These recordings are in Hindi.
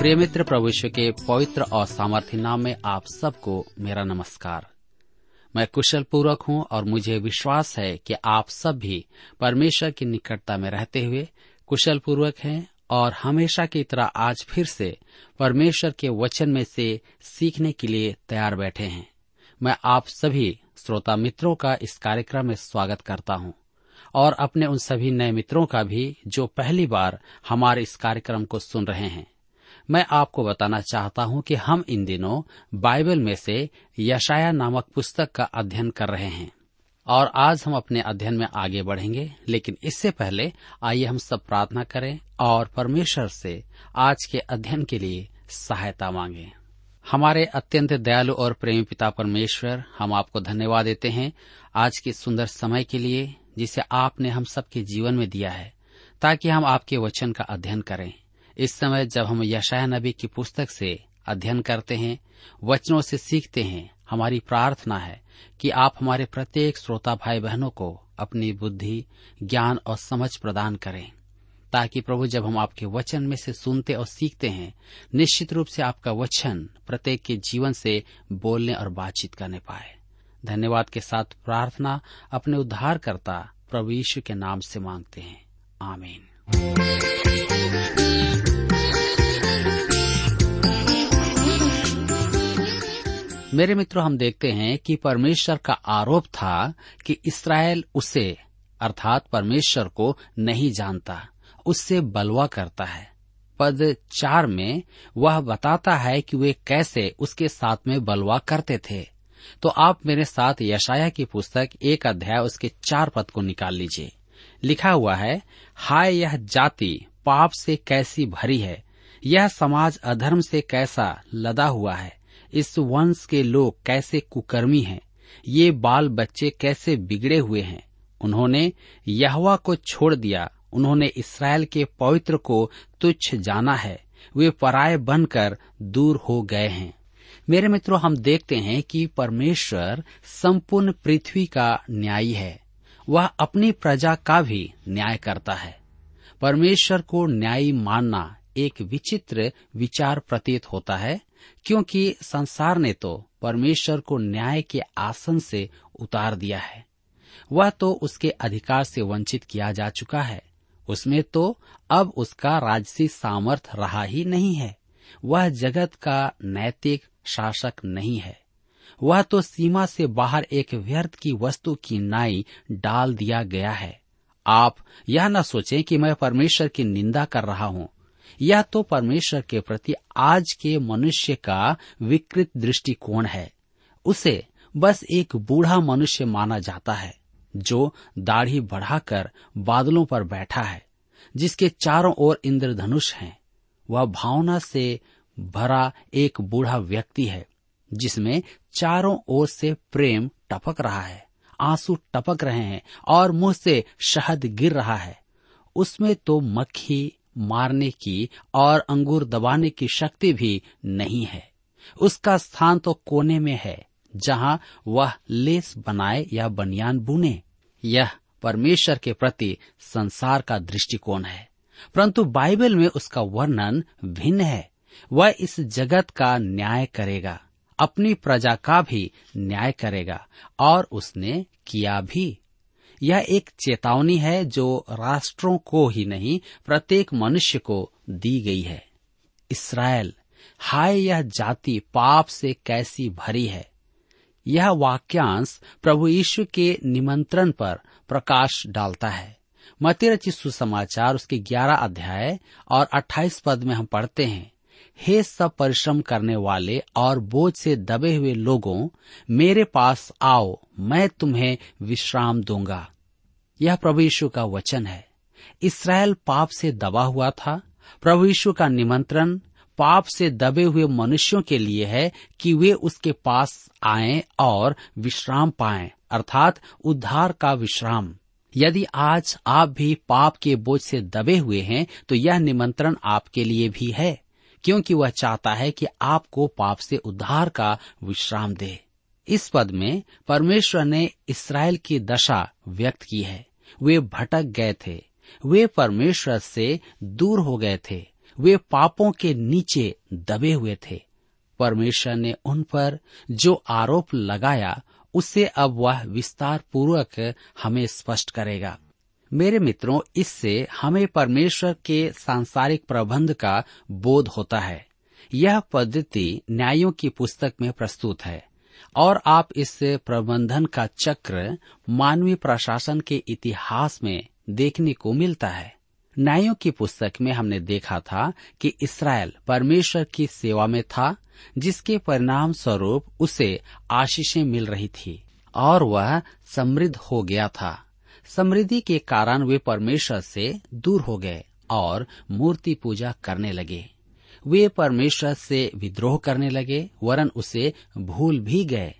प्रिय मित्र प्रभु यीशु के पवित्र और सामर्थ्य नाम में आप सबको मेरा नमस्कार। मैं कुशल पूर्वक हूँ और मुझे विश्वास है कि आप सब भी परमेश्वर की निकटता में रहते हुए कुशल पूर्वक हैं और हमेशा की तरह आज फिर से परमेश्वर के वचन में से सीखने के लिए तैयार बैठे हैं। मैं आप सभी श्रोता मित्रों का इस कार्यक्रम में स्वागत करता हूँ और अपने उन सभी नए मित्रों का भी जो पहली बार हमारे इस कार्यक्रम को सुन रहे हैं। मैं आपको बताना चाहता हूँ कि हम इन दिनों बाइबल में से यशाया नामक पुस्तक का अध्ययन कर रहे हैं। और आज हम अपने अध्ययन में आगे बढ़ेंगे, लेकिन इससे पहले आइए हम सब प्रार्थना करें और परमेश्वर से आज के अध्ययन के लिए सहायता मांगें। हमारे अत्यंत दयालु और प्रेमी पिता परमेश्वर, हम आपको धन्यवाद देते हैं आज के सुंदर समय के लिए जिसे आपने हम सबके जीवन में दिया है, ताकि हम आपके वचन का अध्ययन करें। इस समय जब हम यशाया नबी की पुस्तक से अध्ययन करते हैं, वचनों से सीखते हैं, हमारी प्रार्थना है कि आप हमारे प्रत्येक श्रोता भाई बहनों को अपनी बुद्धि, ज्ञान और समझ प्रदान करें, ताकि प्रभु जब हम आपके वचन में से सुनते और सीखते हैं, निश्चित रूप से आपका वचन प्रत्येक के जीवन से बोलने और बातचीत करने पाए। धन्यवाद के साथ प्रार्थना अपने उद्धार करता प्रभु यीशु के नाम से मांगते हैं। आमीन। मेरे मित्रों, हम देखते हैं कि परमेश्वर का आरोप था कि इसराइल उसे, अर्थात परमेश्वर को नहीं जानता, उससे बलवा करता है। पद चार में वह बताता है कि वे कैसे उसके साथ में बलवा करते थे। तो आप मेरे साथ यशाया की पुस्तक एक अध्याय उसके चार पद को निकाल लीजिए। लिखा हुआ है, हाय यह जाति पाप से कैसी भरी है, यह समाज अधर्म से कैसा लदा हुआ है, इस वंश के लोग कैसे कुकर्मी हैं, ये बाल बच्चे कैसे बिगड़े हुए हैं। उन्होंने यहवा को छोड़ दिया, उन्होंने इसराइल के पवित्र को तुच्छ जाना है, वे पराये बनकर दूर हो गए हैं। मेरे मित्रों, हम देखते हैं कि परमेश्वर संपूर्ण पृथ्वी का न्यायी है। वह अपनी प्रजा का भी न्याय करता है। परमेश्वर को न्यायी मानना एक विचित्र विचार प्रतीत होता है, क्योंकि संसार ने तो परमेश्वर को न्याय के आसन से उतार दिया है। वह तो उसके अधिकार से वंचित किया जा चुका है। उसमें तो अब उसका राजसी सामर्थ रहा ही नहीं है। वह जगत का नैतिक शासक नहीं है। वह तो सीमा से बाहर एक व्यर्थ की वस्तु की नाई डाल दिया गया है। आप यह न सोचें कि मैं परमेश्वर की निंदा कर रहा हूँ। यह तो परमेश्वर के प्रति आज के मनुष्य का विकृत दृष्टिकोण है। उसे बस एक बूढ़ा मनुष्य माना जाता है, जो दाढ़ी बढ़ाकर बादलों पर बैठा है, जिसके चारों ओर इंद्रधनुष हैं। वह भावना से भरा एक बूढ़ा व्यक्ति है, जिसमें चारों ओर से प्रेम टपक रहा है, आँसू टपक रहे हैं और मुँह से शहद गिर रहा है। उसमें तो मक्खी मारने की और अंगूर दबाने की शक्ति भी नहीं है। उसका स्थान तो कोने में है, जहाँ वह लेस बनाए या बनियान बुने। यह परमेश्वर के प्रति संसार का दृष्टिकोण है, परंतु बाइबल में उसका वर्णन भिन्न है। वह इस जगत का न्याय करेगा। अपनी प्रजा का भी न्याय करेगा, और उसने किया भी। यह एक चेतावनी है जो राष्ट्रों को ही नहीं, प्रत्येक मनुष्य को दी गई है। इसराइल, हाय यह जाति पाप से कैसी भरी है। यह वाक्यांश प्रभु यीशु के निमंत्रण पर प्रकाश डालता है। मतिरचित सुसमाचार उसके ग्यारह अध्याय और अट्ठाईस पद में हम पढ़ते हैं। हे सब परिश्रम करने वाले और बोझ से दबे हुए लोगों, मेरे पास आओ, मैं तुम्हें विश्राम दूँगा। यह प्रभु यीशु का वचन है। इसराइल पाप से दबा हुआ था। प्रभु यीशु का निमंत्रण पाप से दबे हुए मनुष्यों के लिए है कि वे उसके पास आएँ और विश्राम पाएँ, अर्थात उद्धार का विश्राम। यदि आज आप भी पाप के बोझ से दबे हुए हैं तो यह निमंत्रण आपके लिए भी है। क्योंकि वह चाहता है कि आपको पाप से उद्धार का विश्राम दे। इस पद में परमेश्वर ने इसराइल की दशा व्यक्त की है। वे भटक गए थे। वे परमेश्वर से दूर हो गए थे। वे पापों के नीचे दबे हुए थे। परमेश्वर ने उन पर जो आरोप लगाया उससे अब वह विस्तार पूर्वक हमें स्पष्ट करेगा। मेरे मित्रों, इससे हमें परमेश्वर के सांसारिक प्रबंध का बोध होता है। यह पद्धति न्यायों की पुस्तक में प्रस्तुत है। और आप इस प्रबंधन का चक्र मानवीय प्रशासन के इतिहास में देखने को मिलता है। न्यायों की पुस्तक में हमने देखा था कि इसराइल परमेश्वर की सेवा में था, जिसके परिणाम स्वरूप उसे आशीषें मिल रही थी और वह समृद्ध हो गया था। समृद्धि के कारण वे परमेश्वर से दूर हो गए और मूर्ति पूजा करने लगे। वे परमेश्वर से विद्रोह करने लगे, वरन उसे भूल भी गए।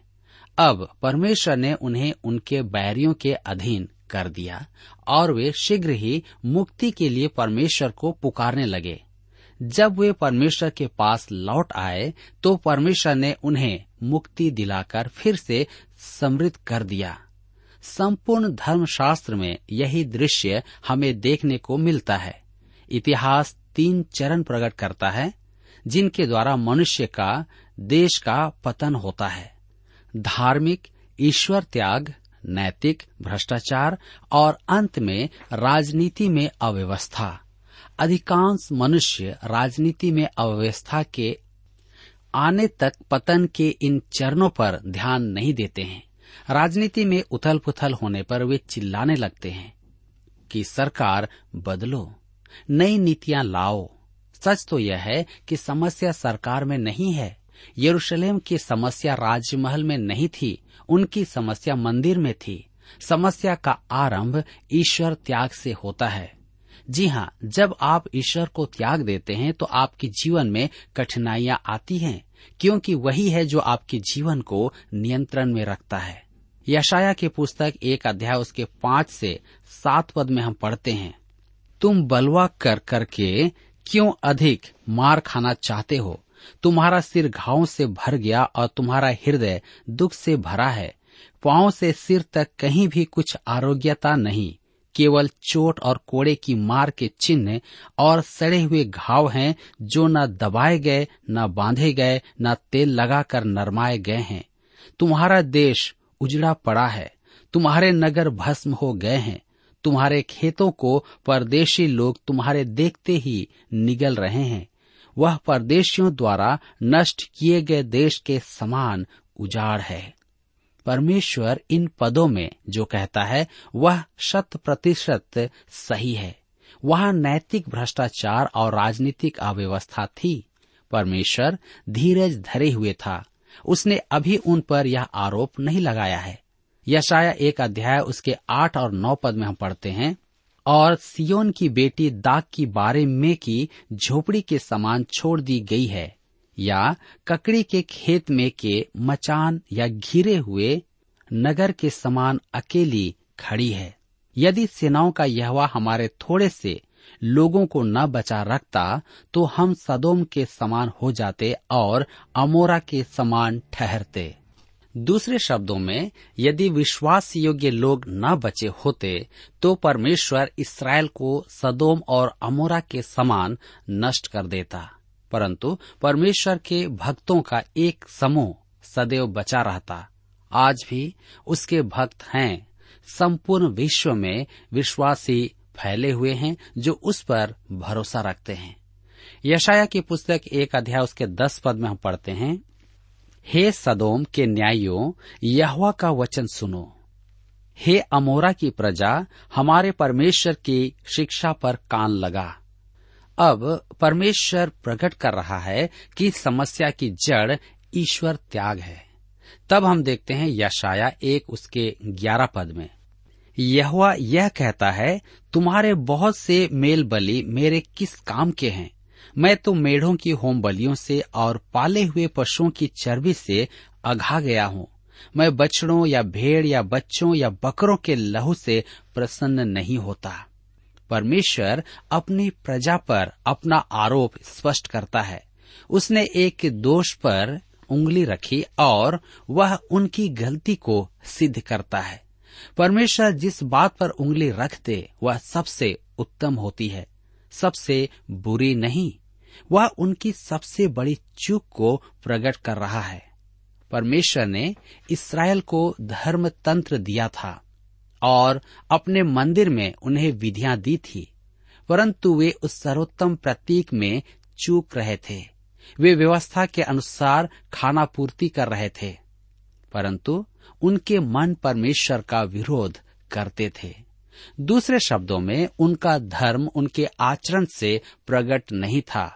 अब परमेश्वर ने उन्हें उनके बैरियों के अधीन कर दिया और वे शीघ्र ही मुक्ति के लिए परमेश्वर को पुकारने लगे। जब वे परमेश्वर के पास लौट आए तो परमेश्वर ने उन्हें मुक्ति दिलाकर फिर से समृद्ध कर दिया। संपूर्ण धर्मशास्त्र में यही दृश्य हमें देखने को मिलता है। इतिहास तीन चरण प्रकट करता है, जिनके द्वारा मनुष्य का, देश का पतन होता है। धार्मिक, ईश्वर त्याग, नैतिक, भ्रष्टाचार और अंत में राजनीति में अव्यवस्था। अधिकांश मनुष्य राजनीति में अव्यवस्था के आने तक पतन के इन चरणों पर ध्यान नहीं देते हैं। राजनीति में उथल पुथल होने पर वे चिल्लाने लगते हैं कि सरकार बदलो, नई नीतियाँ लाओ। सच तो यह है कि समस्या सरकार में नहीं है। यरूशलेम की समस्या राजमहल में नहीं थी, उनकी समस्या मंदिर में थी। समस्या का आरंभ ईश्वर त्याग से होता है। जी हाँ जब आप ईश्वर को त्याग देते हैं तो आपके जीवन में कठिनाइयाँ आती हैं। क्योंकि वही है जो आपके जीवन को नियंत्रण में रखता है। यशाया की पुस्तक एक अध्याय उसके पाँच से सात पद में हम पढ़ते हैं। तुम बलवा कर करके क्यों अधिक मार खाना चाहते हो? तुम्हारा सिर घावों से भर गया और तुम्हारा हृदय दुख से भरा है। पाँव से सिर तक कहीं भी कुछ आरोग्यता नहीं। केवल चोट और कोड़े की मार के चिन्ह और सड़े हुए घाव हैं, जो न दबाए गए, न बांधे गए, न तेल लगाकर नरमाए गए हैं। तुम्हारा देश उजड़ा पड़ा है। तुम्हारे नगर भस्म हो गए हैं। तुम्हारे खेतों को परदेशी लोग तुम्हारे देखते ही निगल रहे हैं। वह परदेशियों द्वारा नष्ट किए गए देश के समान उजाड़ है। परमेश्वर इन पदों में जो कहता है, वह शत प्रतिशत सही है। वहाँ नैतिक भ्रष्टाचार और राजनीतिक अव्यवस्था थी। परमेश्वर धीरज धरे हुए था। उसने अभी उन पर यह आरोप नहीं लगाया है। यशाया एक अध्याय उसके आठ और नौ पद में हम पढ़ते हैं, और सियोन की बेटी दाग की बारे में की झोपड़ी के समान छोड़ दी गई है। या ककड़ी के खेत में के मचान या घिरे हुए नगर के समान अकेली खड़ी है। यदि सेनाओं का यहवा हमारे थोड़े से लोगों को न बचा रखता तो हम सदोम के समान हो जाते और अमोरा के समान ठहरते। दूसरे शब्दों में, यदि विश्वास योग्य लोग न बचे होते तो परमेश्वर इसराइल को सदोम और अमोरा के समान नष्ट कर देता। परंतु परमेश्वर के भक्तों का एक समूह सदैव बचा रहता। आज भी उसके भक्त हैं। संपूर्ण विश्व में विश्वासी फैले हुए हैं जो उस पर भरोसा रखते हैं। यशाया की पुस्तक एक अध्याय उसके दस पद में हम पढ़ते हैं। हे सदोम के न्यायियों, यहवा का वचन सुनो। हे अमोरा की प्रजा, हमारे परमेश्वर की शिक्षा पर कान लगा। अब परमेश्वर प्रकट कर रहा है कि समस्या की जड़ ईश्वर त्याग है। तब हम देखते हैं यशाया एक उसके ग्यारह पद में। यहुआ यह कहता है, तुम्हारे बहुत से मेल बलि मेरे किस काम के हैं? मैं तो मेढ़ों की होम बलियों से और पाले हुए पशुओं की चर्बी से अघा गया हूँ। मैं बछड़ों या भेड़ या बच्चों या बकरों के लहू से प्रसन्न नहीं होता। परमेश्वर अपनी प्रजा पर अपना आरोप स्पष्ट करता है। उसने एक दोष पर उंगली रखी और वह उनकी गलती को सिद्ध करता है। परमेश्वर जिस बात पर उंगली रख दे वह सबसे उत्तम होती है, सबसे बुरी नहीं, वह उनकी सबसे बड़ी चूक को प्रकट कर रहा है। परमेश्वर ने इसराइल को धर्म तंत्र दिया था। और अपने मंदिर में उन्हें विधियाँ दी थी, परंतु वे उस सर्वोत्तम प्रतीक में चूक रहे थे। वे व्यवस्था के अनुसार खाना पूर्ति कर रहे थे, परंतु उनके मन परमेश्वर का विरोध करते थे। दूसरे शब्दों में, उनका धर्म उनके आचरण से प्रकट नहीं था।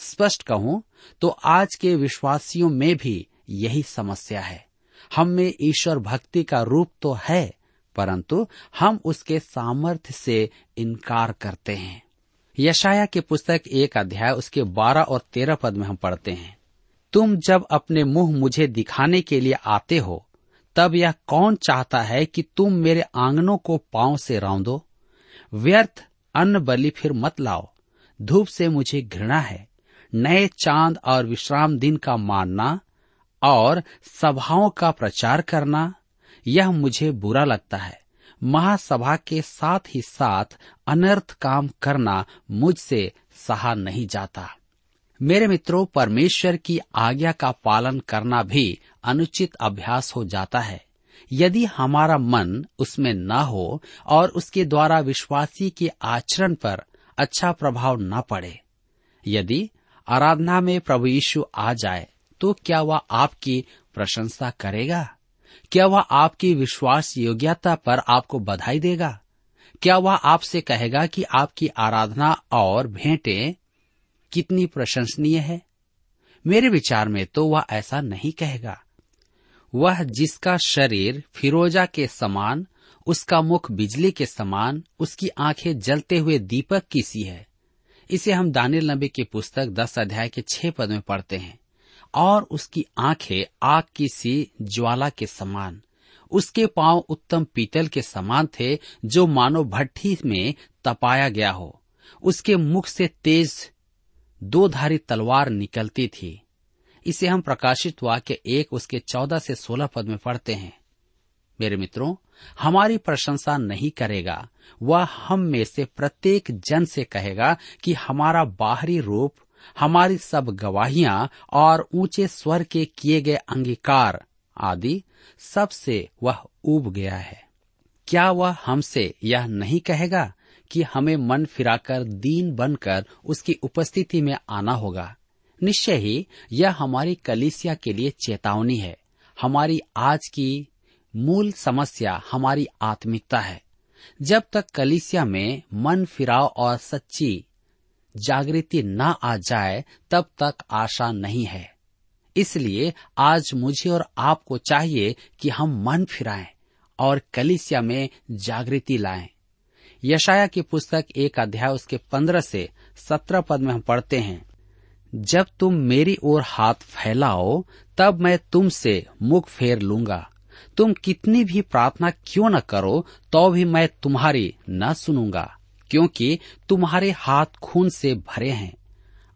स्पष्ट कहूँ तो आज के विश्वासियों में भी यही समस्या है। हम में ईश्वर भक्ति का रूप तो है परंतु हम उसके सामर्थ्य से इनकार करते हैं। यशाया की पुस्तक एक अध्याय, उसके बारह और तेरह पद में हम पढ़ते हैं। तुम जब अपने मुँह मुझे दिखाने के लिए आते हो, तब यह कौन चाहता है कि तुम मेरे आंगनों को पाँव से रौंदो व्यर्थ, अन्न बलि फिर मत लाओ। धूप से मुझे घृणा है। नए चाँद और विश्राम दिन का मानना और सभाओं का प्रचार करना। यह मुझे बुरा लगता है। महासभा के साथ ही साथ अनर्थ काम करना मुझसे सहा नहीं जाता। मेरे मित्रों, परमेश्वर की आज्ञा का पालन करना भी अनुचित अभ्यास हो जाता है। यदि हमारा मन उसमें न हो और उसके द्वारा विश्वासी के आचरण पर अच्छा प्रभाव न पड़े। यदि आराधना में प्रभु यीशु आ जाए तो क्या वह आपकी प्रशंसा करेगा? क्या वह आपकी विश्वास योग्यता पर आपको बधाई देगा? क्या वह आपसे कहेगा कि आपकी आराधना और भेंटें कितनी प्रशंसनीय है? मेरे विचार में तो वह ऐसा नहीं कहेगा। वह जिसका शरीर फिरोजा के समान, उसका मुख बिजली के समान, उसकी आँखें जलते हुए दीपक की सी है। इसे हम दानिल नबी की पुस्तक दस अध्याय के छह पद में पढ़ते हैं। और उसकी आँखें आग की सी ज्वाला के समान। उसके पाँव उत्तम पीतल के समान थे, जो मानो भट्ठी में तपाया गया हो। उसके मुख से तेज दो धारी तलवार निकलती थी। इसे हम प्रकाशित वाक्य एक उसके चौदह से सोलह पद में पढ़ते हैं। मेरे मित्रों, हमारी प्रशंसा नहीं करेगा। वह हम में से प्रत्येक जन से कहेगा कि हमारा बाहरी रूप हमारी सब गवाहियाँ और ऊँचे स्वर के किए गए अंगीकार आदि सबसे वह उब गया है। क्या वह हमसे यह नहीं कहेगा कि हमें मन फिराकर दीन बनकर उसकी उपस्थिति में आना होगा? निश्चय ही यह हमारी कलिसिया के लिए चेतावनी है। हमारी आज की मूल समस्या हमारी आत्मिकता है। जब तक कलिसिया में मन फिराव और सच्ची जागृति न आ जाए, तब तक आशा नहीं है। इसलिए आज मुझे और आपको चाहिए कि हम मन फिराएँ और कलिसिया में जागृति लाएँ। यशाया की पुस्तक एक अध्याय उसके पंद्रह से सत्रह पद में हम पढ़ते हैं। जब तुम मेरी ओर हाथ फैलाओ, तब मैं तुमसे मुख फेर लूँगा। तुम कितनी भी प्रार्थना क्यों न करो तो भी मैं तुम्हारी न सुनूँगा। क्योंकि तुम्हारे हाथ खून से भरे हैं।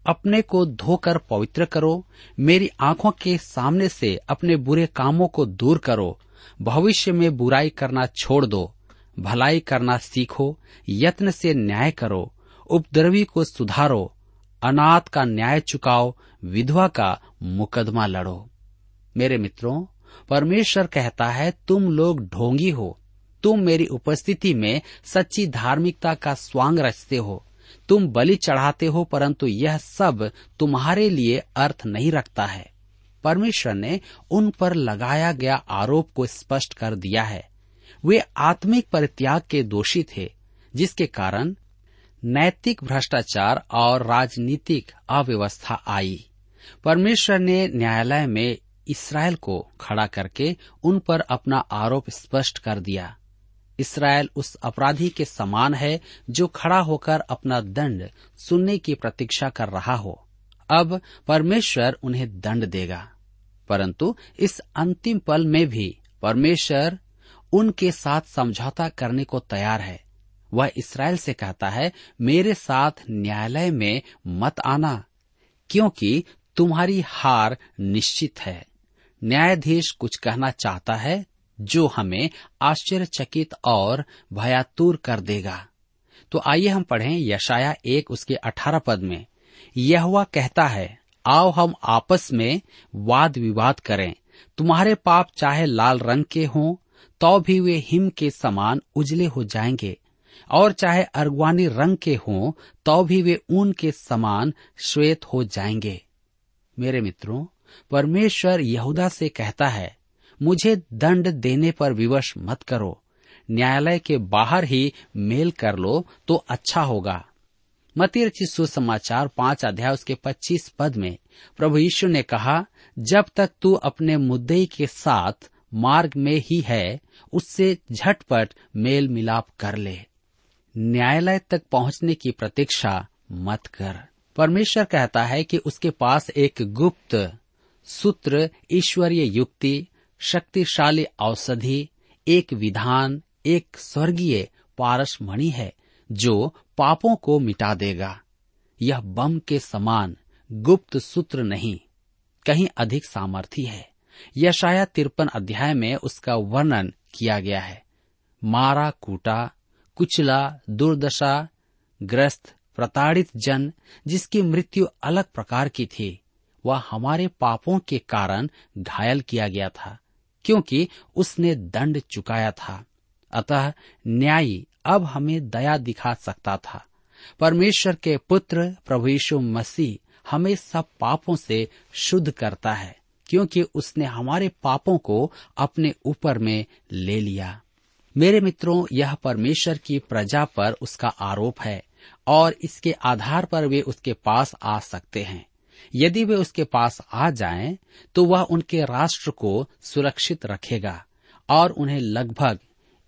अपने को धोकर पवित्र करो, मेरी आँखों के सामने से अपने बुरे कामों को दूर करो, भविष्य में बुराई करना छोड़ दो, भलाई करना सीखो, यत्न से न्याय करो, उपद्रवी को सुधारो, अनाथ का न्याय चुकाओ, विधवा का मुकदमा लड़ो। मेरे मित्रों, परमेश्वर कहता है, तुम लोग ढोंगी हो तुम मेरी उपस्थिति में सच्ची धार्मिकता का स्वांग रचते हो। तुम बलि चढ़ाते हो, परंतु यह सब तुम्हारे लिए अर्थ नहीं रखता है। परमेश्वर ने उन पर लगाया गया आरोप को स्पष्ट कर दिया है। वे आत्मिक परित्याग के दोषी थे, जिसके कारण नैतिक भ्रष्टाचार और राजनीतिक अव्यवस्था आई। परमेश्वर ने न्यायालय में इसराइल को खड़ा करके उन पर अपना आरोप स्पष्ट कर दिया। इसराइल उस अपराधी के समान है जो खड़ा होकर अपना दंड सुनने की प्रतीक्षा कर रहा हो। अब परमेश्वर उन्हें दंड देगा। परंतु इस अंतिम पल में भी परमेश्वर उनके साथ समझौता करने को तैयार है। वह इसराइल से कहता है, मेरे साथ न्यायालय में मत आना, क्योंकि तुम्हारी हार निश्चित है। न्यायाधीश कुछ कहना चाहता है जो हमें आश्चर्यचकित और भयातुर कर देगा। तो आइए हम पढ़ें यशाया एक उसके अठारह पद में। यह कहता है, आओ हम आपस में वाद विवाद करें। तुम्हारे पाप चाहे लाल रंग के हों तो भी वे हिम के समान उजले हो जाएँगे। और चाहे अर्गवानी रंग के हों तो भी वे ऊन के समान श्वेत हो जाएँगे। मेरे मित्रों, परमेश्वर यहूदा से कहता है मुझे दंड देने पर विवश मत करो। न्यायालय के बाहर ही मेल कर लो तो अच्छा होगा। मती रचित सुसमाचार पाँच अध्याय उसके पच्चीस पद में, प्रभु यीशु ने कहा, जब तक तू अपने मुद्दे के साथ मार्ग में ही है, उससे झटपट मेल मिलाप कर ले। न्यायालय तक पहुँचने की प्रतीक्षा मत कर। परमेश्वर कहता है कि उसके पास एक गुप्त सूत्र, ईश्वरीय युक्ति शक्तिशाली औषधि, एक विधान, एक स्वर्गीय पारसमणि है, जो पापों को मिटा देगा। यह बम के समान गुप्त सूत्र नहीं, कहीं अधिक सामर्थी है। यशाया तिरपन अध्याय में उसका वर्णन किया गया है। मारा कूटा, कुचला, दुर्दशा, ग्रस्त, प्रताड़ित जन, जिसकी मृत्यु अलग प्रकार की थी, वह हमारे पापों के कारण घायल किया गया था। क्योंकि उसने दंड चुकाया था। अतः न्यायी अब हमें दया दिखा सकता था। परमेश्वर के पुत्र प्रभु यीशु मसीह हमें सब पापों से शुद्ध करता है, क्योंकि उसने हमारे पापों को अपने ऊपर में ले लिया। मेरे मित्रों, यह परमेश्वर की प्रजा पर उसका आरोप है, और इसके आधार पर वे उसके पास आ सकते हैं। यदि वे उसके पास आ जाएँ, तो वह उनके राष्ट्र को सुरक्षित रखेगा और उन्हें लगभग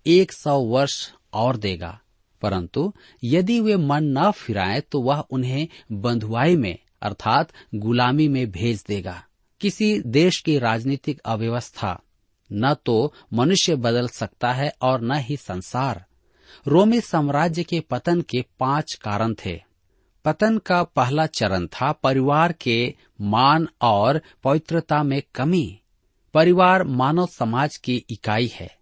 एक सौ वर्ष और देगा। परंतु यदि वे मन न फिराएँ तो वह उन्हें बंधुआई में अर्थात गुलामी में भेज देगा। किसी देश की राजनीतिक अव्यवस्था न तो मनुष्य बदल सकता है और न ही संसार। रोमी साम्राज्य के पतन के पाँच कारण थे। पतन का पहला चरण था परिवार के मान और पवित्रता में कमी। परिवार मानव समाज की इकाई है।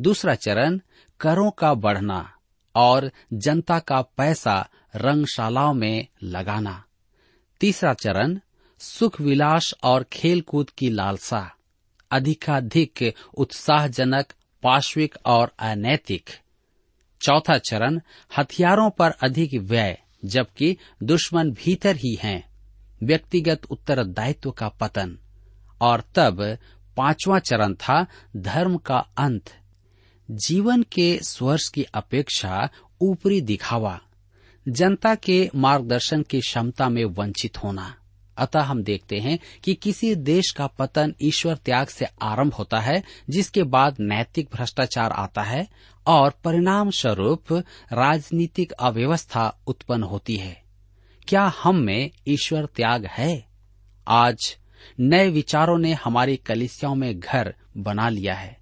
दूसरा चरण, करों का बढ़ना और जनता का पैसा रंगशालाओं में लगाना। तीसरा चरण, सुख विलास और खेलकूद की लालसा, अधिकाधिक उत्साहजनक, पार्श्विक और अनैतिक। चौथा चरण, हथियारों पर अधिक व्यय जबकि दुश्मन भीतर ही हैं। व्यक्तिगत उत्तरदायित्व का पतन। और तब पांचवा चरण था धर्म का अंत। जीवन के स्वर्ष की अपेक्षा ऊपरी दिखावा। जनता के मार्गदर्शन की क्षमता में वंचित होना। अतः हम देखते हैं कि किसी देश का पतन ईश्वर त्याग से आरंभ होता है, जिसके बाद नैतिक भ्रष्टाचार आता है और परिणाम स्वरूप राजनीतिक अव्यवस्था उत्पन्न होती है। क्या हम में ईश्वर त्याग है? आज नए विचारों ने हमारी कलिसियाओं में घर बना लिया है।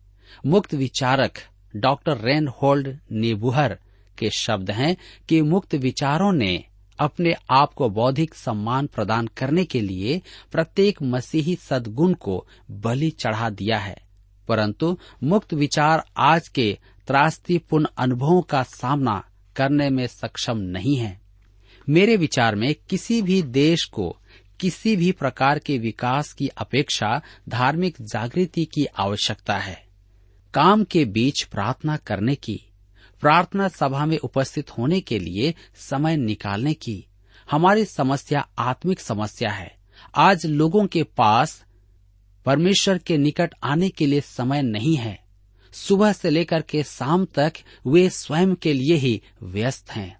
मुक्त विचारक डॉक्टर रेन होल्ड नेबुहर के शब्द हैं कि मुक्त विचारों ने अपने आप को बौद्धिक सम्मान प्रदान करने के लिए प्रत्येक मसीही सदगुण को बलि चढ़ा दिया है। परंतु मुक्त विचार आज के त्रास्तीपूर्ण अनुभवों का सामना करने में सक्षम नहीं है। मेरे विचार में किसी भी देश को किसी भी प्रकार के विकास की अपेक्षा धार्मिक जागृति की आवश्यकता है। काम के बीच प्रार्थना करने की प्रार्थना सभा में उपस्थित होने के लिए समय निकालने की हमारी समस्या आत्मिक समस्या है। आज लोगों के पास परमेश्वर के निकट आने के लिए समय नहीं है। सुबह से लेकर के शाम तक वे स्वयं के लिए ही व्यस्त हैं।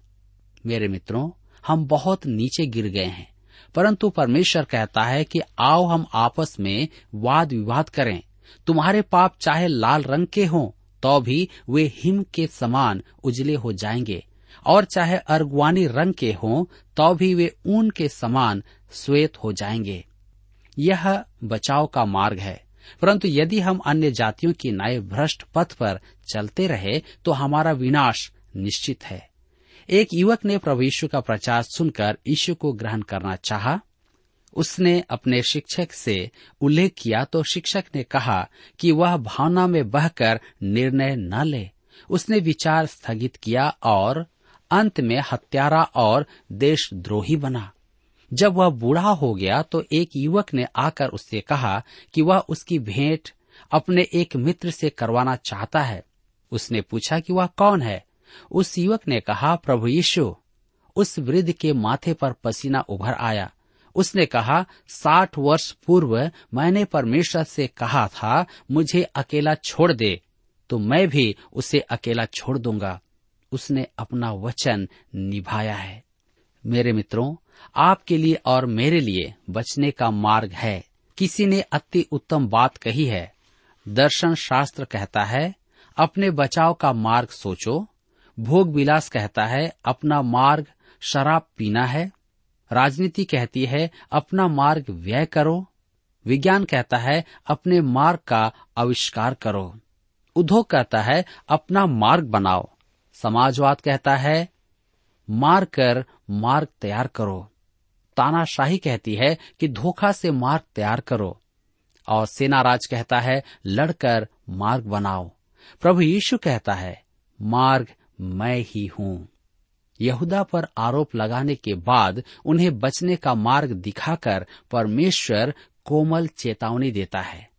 मेरे मित्रों, हम बहुत नीचे गिर गए हैं, परंतु परमेश्वर कहता है कि आओ हम आपस में वाद विवाद करें। तुम्हारे पाप चाहे लाल रंग के हों तो भी वे हिम के समान उजले हो जाएँगे। और चाहे अर्गवानी रंग के हों तो भी वे ऊन के समान श्वेत हो जाएँगे। यह बचाव का मार्ग है। परंतु यदि हम अन्य जातियों की नए भ्रष्ट पथ पर चलते रहे तो हमारा विनाश निश्चित है। एक युवक ने प्रभु यीशु का प्रचार सुनकर यीशु को ग्रहण करना चाहा। उसने अपने शिक्षक से उल्लेख किया तो शिक्षक ने कहा कि वह भावना में बहकर निर्णय न ले। उसने विचार स्थगित किया और अंत में हत्यारा और देशद्रोही बना। जब वह बूढ़ा हो गया तो एक युवक ने आकर उससे कहा कि वह उसकी भेंट अपने एक मित्र से करवाना चाहता है। उसने पूछा कि वह कौन है? उस युवक ने कहा, प्रभु यीशु। उस वृद्ध के माथे पर पसीना उभर आया। उसने कहा, साठ वर्ष पूर्व मैंने परमेश्वर से कहा था, मुझे अकेला छोड़ दे तो मैं भी उसे अकेला छोड़ दूँगा। उसने अपना वचन निभाया है। मेरे मित्रों, आपके लिए और मेरे लिए बचने का मार्ग है। किसी ने अति उत्तम बात कही है। दर्शन शास्त्र कहता है, अपने बचाव का मार्ग सोचो। भोग विलास कहता है, अपना मार्ग शराब पीना है। राजनीति कहती है, अपना मार्ग व्यय करो। विज्ञान कहता है, अपने मार्ग का आविष्कार करो। उद्योग कहता है, अपना मार्ग बनाओ। समाजवाद कहता है, मार कर मार्ग तैयार करो। तानाशाही कहती है कि धोखा से मार्ग तैयार करो। और सेनाराज कहता है, लड़कर मार्ग बनाओ। प्रभु यीशु कहता है, मार्ग मैं ही हूँ। यहूदा पर आरोप लगाने के बाद उन्हें बचने का मार्ग दिखाकर परमेश्वर कोमल चेतावनी देता है।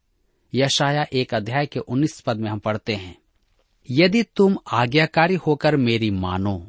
यशाया एक अध्याय के उन्नीस पद में हम पढ़ते हैं। यदि तुम आज्ञाकारी होकर मेरी मानो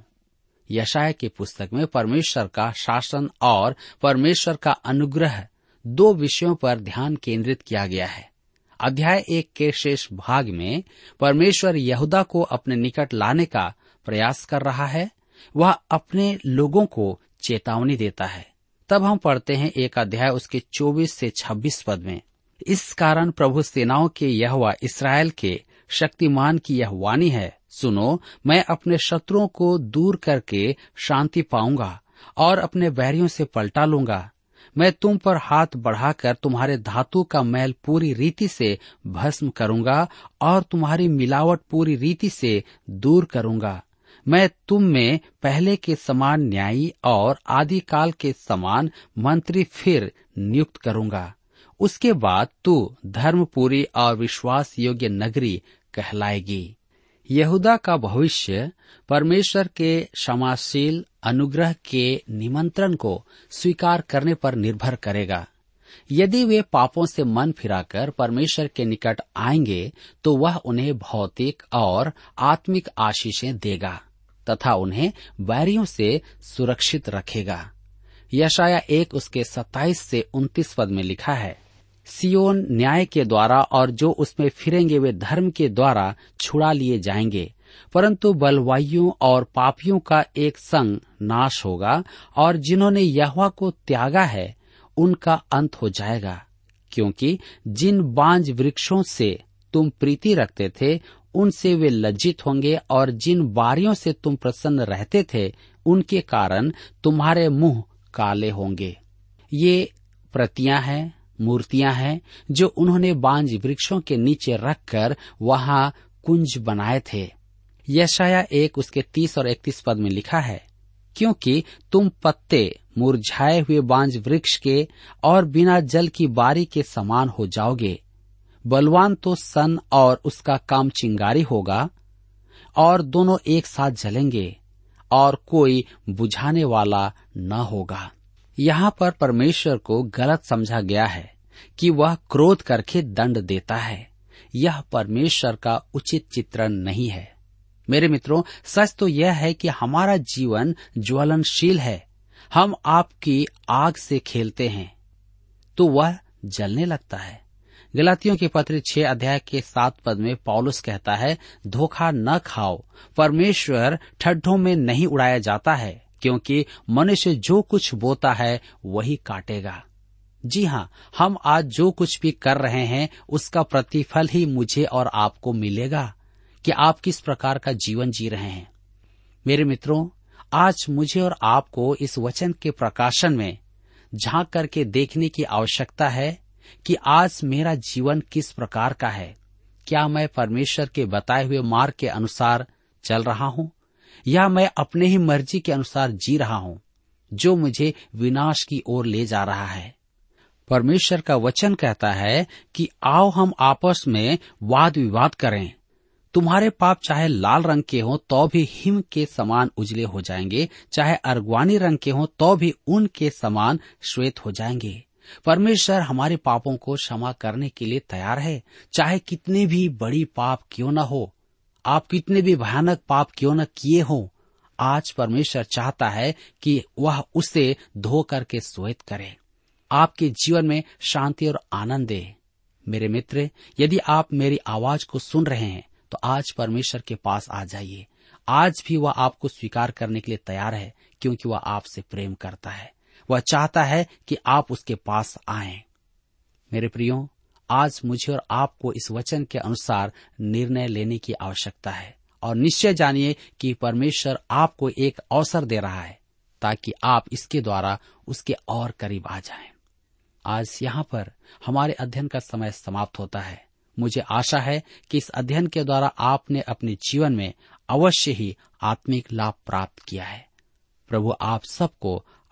यशाया की पुस्तक में परमेश्वर का शासन और परमेश्वर का अनुग्रह दो विषयों पर ध्यान केंद्रित किया गया है। अध्याय एक के शेष भाग में परमेश्वर यहूदा को अपने निकट लाने का प्रयास कर रहा है वह अपने लोगों को चेतावनी देता है। तब हम पढ़ते हैं एक अध्याय उसके 24 से 26 पद में। इस कारण प्रभु सेनाओं के यह इसराइल के शक्तिमान की यह वाणी है, सुनो, मैं अपने शत्रुओं को दूर करके शांति पाऊँगा और अपने बैरियों से पलटा लूँगा। मैं तुम पर हाथ बढ़ाकर तुम्हारे धातु का मैल पूरी रीति से भस्म करूँगा और तुम्हारी मिलावट पूरी रीति से दूर करूँगा। मैं तुम में पहले के समान न्यायी और आदि काल के समान मंत्री फिर नियुक्त करूँगा। उसके बाद तू धर्मपुरी और विश्वास योग्य नगरी कहलाएगी। यहूदा का भविष्य परमेश्वर के क्षमाशील अनुग्रह के निमंत्रण को स्वीकार करने पर निर्भर करेगा। यदि वे पापों से मन फिराकर परमेश्वर के निकट आएँगे तो वह उन्हें भौतिक और आत्मिक आशीषें देगा। तथा उन्हें बैरियों से सुरक्षित रखेगा। यशाया एक उसके सत्ताईस से उन्तीस पद में लिखा है, सियोन न्याय के द्वारा और जो उसमें फिरेंगे वे धर्म के द्वारा छुड़ा लिए जाएँगे, परंतु बलवाइयों और पापियों का एक संग नाश होगा और जिन्होंने यहवा को त्यागा है, उनका अंत हो जाएगा, क्योंकि जिन बांझ वृक्षों से तुम प्रीति रखते थे उनसे वे लज्जित होंगे और जिन बारियों से तुम प्रसन्न रहते थे, उनके कारण तुम्हारे मुँह काले होंगे। ये प्रतियाँ हैं, मूर्तियाँ हैं, जो उन्होंने बांझ वृक्षों के नीचे रखकर वहाँ कुंज बनाए थे। यशाया एक उसके तीस और इकतीस पद में लिखा है, क्योंकि तुम पत्ते मुरझाए हुए बांझ वृक्ष के और बिना जल की बारी के समान हो जाओगे बलवान तो सन और उसका काम चिंगारी होगा, और दोनों एक साथ जलेंगे, और कोई बुझाने वाला न होगा। यहाँ पर परमेश्वर को गलत समझा गया है कि वह क्रोध करके दंड देता है। यह परमेश्वर का उचित चित्रण नहीं है। मेरे मित्रों, सच तो यह है कि हमारा जीवन ज्वलनशील है। हम आपकी आग से खेलते हैं तो वह जलने लगता है। गलातियों के पत्र छह अध्याय के सात पद में पॉलुस कहता है, धोखा न खाओ, परमेश्वर ठड्ढों में नहीं उड़ाया जाता है, क्योंकि मनुष्य जो कुछ बोता है, वही काटेगा। जी हाँ हम आज जो कुछ भी कर रहे हैं, उसका प्रतिफल ही मुझे और आपको मिलेगा, कि आप किस प्रकार का जीवन जी रहे हैं। मेरे मित्रों, आज मुझे और आपको इस वचन के प्रकाशन में झाँक करके देखने की आवश्यकता है कि आज मेरा जीवन किस प्रकार का है? क्या मैं परमेश्वर के बताए हुए मार्ग के अनुसार चल रहा हूँ? या मैं अपने ही मर्ज़ी के अनुसार जी रहा हूँ, जो मुझे विनाश की ओर ले जा रहा है? परमेश्वर का वचन कहता है कि आओ हम आपस में वाद विवाद करें। तुम्हारे पाप चाहे लाल रंग के हों तो भी हिम के समान उजले हो जाएँगे। चाहे अर्गवानी रंग के हों तो भी उन के समान श्वेत हो जाएँगे। परमेश्वर हमारे पापों को क्षमा करने के लिए तैयार है। चाहे कितने भी बड़ी पाप क्यों न हो, आप कितने भी भयानक पाप क्यों न किए हो, आज परमेश्वर चाहता है कि वह उसे धो करके श्वेत करे। आपके जीवन में शांति और आनंद दे। मेरे मित्र, यदि आप मेरी आवाज़ को सुन रहे हैं तो आज परमेश्वर के पास आ जाइए। आज भी वह आपको स्वीकार करने के लिए तैयार है, क्योंकि वह आपसे प्रेम करता है। वह चाहता है कि आप उसके पास आए। मेरे प्रियो, आज मुझे और आपको इस वचन के अनुसार निर्णय लेने की आवश्यकता है और निश्चय जानिए कि परमेश्वर आपको एक अवसर दे रहा है ताकि आप इसके द्वारा उसके और करीब आ जाएँ। आज यहाँ पर हमारे अध्ययन का समय समाप्त होता है। मुझे आशा है कि इस अध्ययन के द्वारा आपने अपने जीवन में अवश्य ही आत्मिक लाभ प्राप्त किया है। प्रभु आप सबको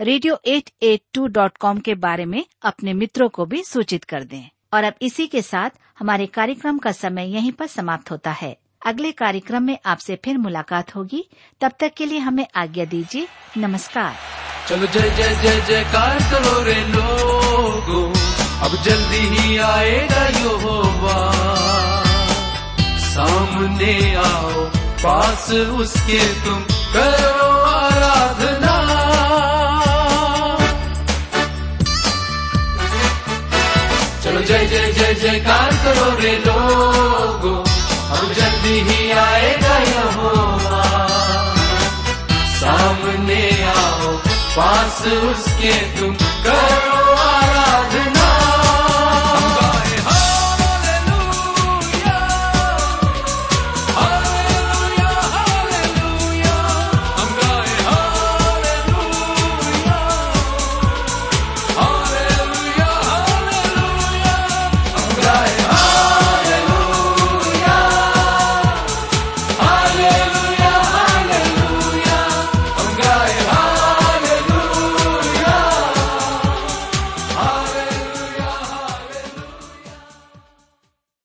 radio eight eight two dot com के बारे में अपने मित्रों को भी सूचित कर दें। और अब इसी के साथ हमारे कार्यक्रम का समय यहीं पर समाप्त होता है। अगले कार्यक्रम में आपसे फिर मुलाकात होगी। तब तक के लिए हमें आज्ञा दीजिए। नमस्कार। चलो जय जय जय जयकार करो रे लोगो। अब जल्दी ही आएगा यहोवा। सामने आओ, पास उसके तुम करो। जय जय जय जयकार करो रे लोगो। हम जल्दी ही आएगा यहोवा। सामने आओ, पास उसके तुम करो